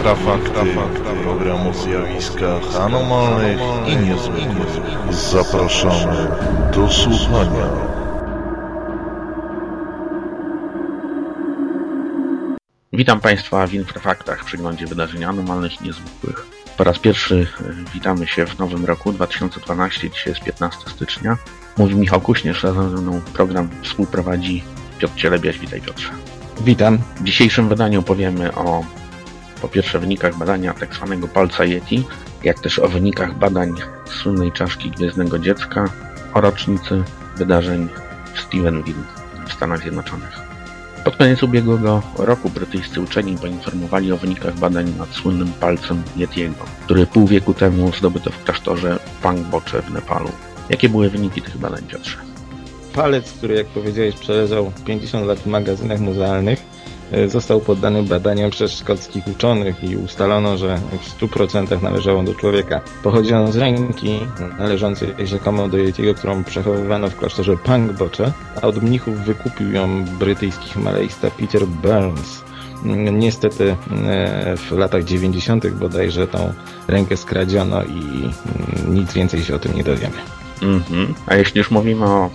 Infrafakty, program o zjawiskach anomalnych i niezwykłych. Zapraszamy do słuchania. Witam Państwa w Infrafaktach, przeglądzie wydarzeń anomalnych i niezwykłych. Po raz pierwszy e, witamy się w nowym roku 2012, dzisiaj jest 15 stycznia. Mówi Michał Kuśnierz, razem ze mną program współprowadzi Piotr Cielebiaś. Witaj Piotrze. Witam. W dzisiejszym wydaniu powiemy o po pierwsze wynikach badania tak zwanego palca Yeti, jak też o wynikach badań słynnej czaszki Gwiezdnego Dziecka, o rocznicy wydarzeń w Stevenville w Stanach Zjednoczonych. Pod koniec ubiegłego roku brytyjscy uczeni poinformowali o wynikach badań nad słynnym palcem Yetiego, który pół wieku temu zdobyto w klasztorze Pangboche w Nepalu. Jakie były wyniki tych badań, Piotrze? Palec, który jak powiedziałeś przeleżał 50 lat w magazynach muzealnych, został poddany badaniom przez szkockich uczonych i ustalono, że w 100% należał on do człowieka. Pochodzi on z ręki należącej rzekomo do Yetiego, którą przechowywano w klasztorze Pangboche, a od mnichów wykupił ją brytyjski himalajsta Peter Burns. Niestety e, w latach 90. bodajże tą rękę skradziono i mm, nic więcej się o tym nie dowiemy. Mhm. A jeśli już mówimy o mm,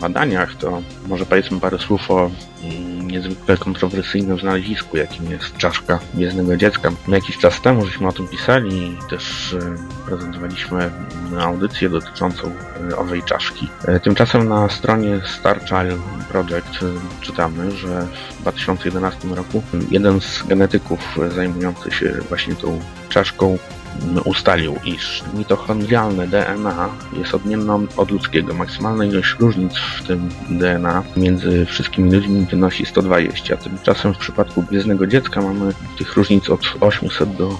badaniach, to może powiedzmy parę słów o mm, niezwykle kontrowersyjnym znalezisku, jakim jest czaszka Gwiezdnego Dziecka. Jakiś czas temu żeśmy o tym pisali i też e, prezentowaliśmy audycję dotyczącą e, owej czaszki. E, Tymczasem na stronie Star Child Project czytamy, że w 2011 roku jeden z genetyków zajmujący się właśnie tą czaszką ustalił, iż mitochondrialne DNA jest odmienne od ludzkiego. Maksymalna ilość różnic w tym DNA między wszystkimi ludźmi wynosi 120. Tymczasem w przypadku Gwiezdnego Dziecka mamy tych różnic od 800 do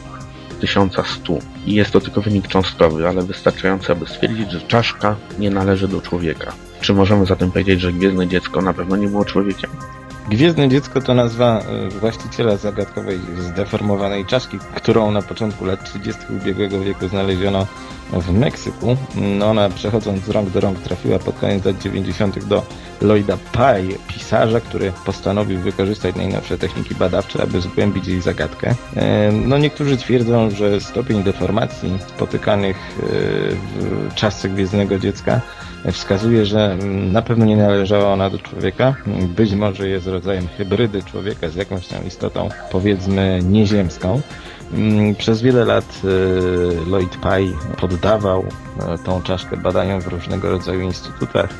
1100. I jest to tylko wynik cząstkowy, ale wystarczający, aby stwierdzić, że czaszka nie należy do człowieka. Czy możemy zatem powiedzieć, że Gwiezdne Dziecko na pewno nie było człowiekiem? Gwiezdne dziecko to nazwa e, właściciela zagadkowej zdeformowanej czaszki, którą na początku lat 30. ubiegłego wieku znaleziono w Meksyku. No ona przechodząc z rąk do rąk trafiła pod koniec lat 90. do Lloyda Pye, pisarza, który postanowił wykorzystać najnowsze techniki badawcze, aby zgłębić jej zagadkę. E, No niektórzy twierdzą, że stopień deformacji spotykanych e, w czaszce gwiezdnego dziecka wskazuje, że mm, na pewno nie należała ona do człowieka. Być może jest rodzajem hybrydy człowieka z jakąś tam istotą, powiedzmy, nieziemską. Mm, Przez wiele lat e, Lloyd Pye poddawał tą czaszkę badaniom w różnego rodzaju instytutach.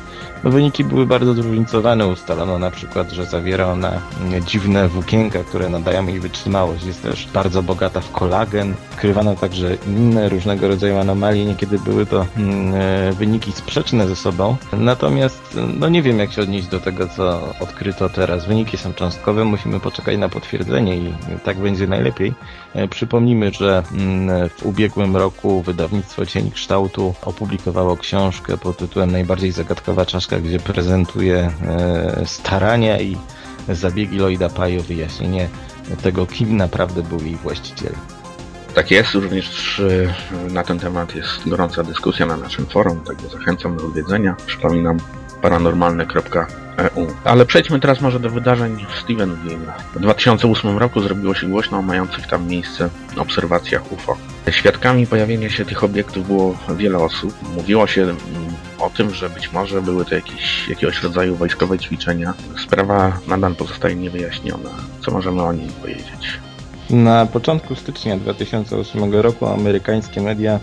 No, wyniki były bardzo zróżnicowane. Ustalono na przykład, że zawiera ona dziwne włókienka, które nadają jej wytrzymałość. Jest też bardzo bogata w kolagen. Odkrywano także inne różnego rodzaju anomalie. Niekiedy były to mm, e, wyniki sprzeczne ze sobą. Natomiast no nie wiem, jak się odnieść do tego, co odkryto teraz. Wyniki są cząstkowe, musimy poczekać na potwierdzenie i tak będzie najlepiej. E, Przypomnijmy, że mm, w ubiegłym roku wydawnictwo Cień Kształtu opublikowało książkę pod tytułem Najbardziej zagadkowa czaszka, gdzie prezentuje e, starania i zabiegi Lloyda Pye o wyjaśnienie tego, kim naprawdę był jej właściciel. Tak jest, również y, na ten temat jest gorąca dyskusja na naszym forum, także zachęcam do odwiedzenia. Przypominam paranormalne.eu. Ale przejdźmy teraz może do wydarzeń w Stevenville. W 2008 roku zrobiło się głośno o mających tam miejsce obserwacjach UFO. Świadkami pojawienia się tych obiektów było wiele osób. Mówiło się mm, o tym, że być może były to jakieś, jakiegoś rodzaju wojskowe ćwiczenia. Sprawa nadal pozostaje niewyjaśniona. Co możemy o niej powiedzieć? Na początku stycznia 2008 roku amerykańskie media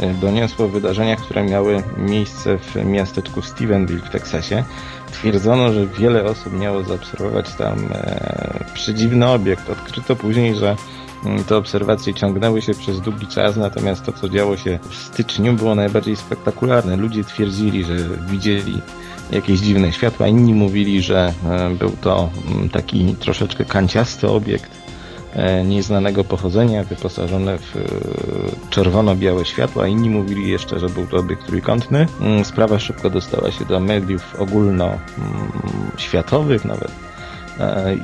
e, doniosły o wydarzeniach, które miały miejsce w miasteczku Stevenville w Teksasie. Twierdzono, że wiele osób miało zaobserwować tam e, przedziwny obiekt. Odkryto później, że mm, te obserwacje ciągnęły się przez długi czas, natomiast to, co działo się w styczniu, było najbardziej spektakularne. Ludzie twierdzili, że widzieli jakieś dziwne światła, inni mówili, że e, był to mm, taki troszeczkę kanciasty obiekt nieznanego pochodzenia, wyposażone w e, czerwono-białe światła. Inni mówili jeszcze, że był to obiekt trójkątny. Mm, Sprawa szybko dostała się do mediów ogólnoświatowych, nawet e,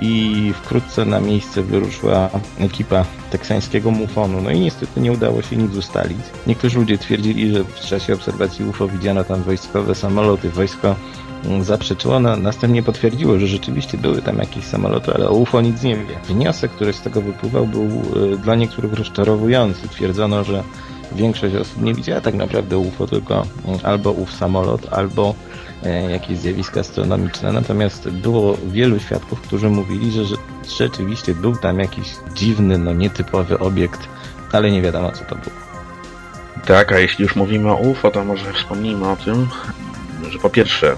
i wkrótce na miejsce wyruszyła ekipa teksańskiego MUFON-u. No i niestety nie udało się nic ustalić. Niektórzy ludzie twierdzili, że w czasie obserwacji UFO widziano tam wojskowe samoloty. Wojsko mm, zaprzeczyło, no, następnie potwierdziło, że rzeczywiście były tam jakieś samoloty, ale o UFO nic nie wie. Wniosek, który z tego wypływał, był e, dla niektórych rozczarowujący. Twierdzono, że większość osób nie widziała tak naprawdę UFO, tylko mm, albo ów samolot, albo e, jakieś zjawiska astronomiczne. Natomiast było wielu świadków, którzy mówili, że, rzeczywiście był tam jakiś dziwny, no nietypowy obiekt, ale nie wiadomo co to było. Tak, a jeśli już mówimy o UFO, to może wspomnijmy o tym, że po pierwsze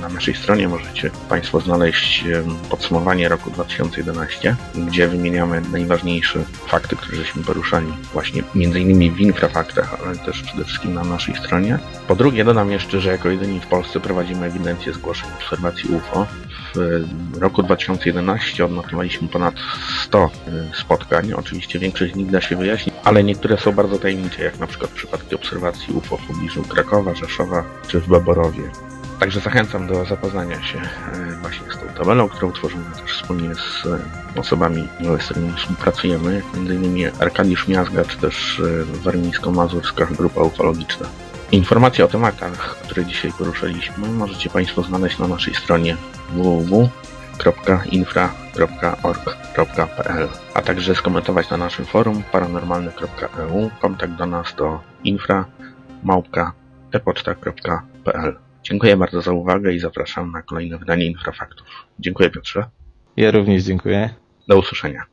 na naszej stronie możecie Państwo znaleźć e, podsumowanie roku 2011, gdzie wymieniamy najważniejsze fakty, które żeśmy poruszali właśnie innymi w infrafaktach, ale też przede wszystkim na naszej stronie. Po drugie dodam jeszcze, że jako jedyni w Polsce prowadzimy ewidencję zgłoszeń obserwacji UFO. W roku 2011 odnotowaliśmy ponad 100 e, spotkań. Oczywiście większość z nich da się wyjaśnić, ale niektóre są bardzo tajemnicze, jak na przykład przypadki obserwacji UFO w pobliżu Krakowa, Rzeszowa czy w Baborowie. Także zachęcam do zapoznania się e, właśnie z tą tabelą, którą tworzymy też wspólnie z e, osobami, z którymi współpracujemy, jak m.in. Arkadiusz Miazga, czy też e, warmińsko-mazurska grupa ufologiczna. Informacje o tematach, które dzisiaj poruszyliśmy, możecie Państwo znaleźć na naszej stronie www.infra.org.pl, a także skomentować na naszym forum paranormalne.eu. Kontakt do nas to infra.epoczta.pl. Dziękuję bardzo za uwagę i zapraszam na kolejne wydanie Infrafaktów. Dziękuję Piotrze. Ja również dziękuję. Do usłyszenia.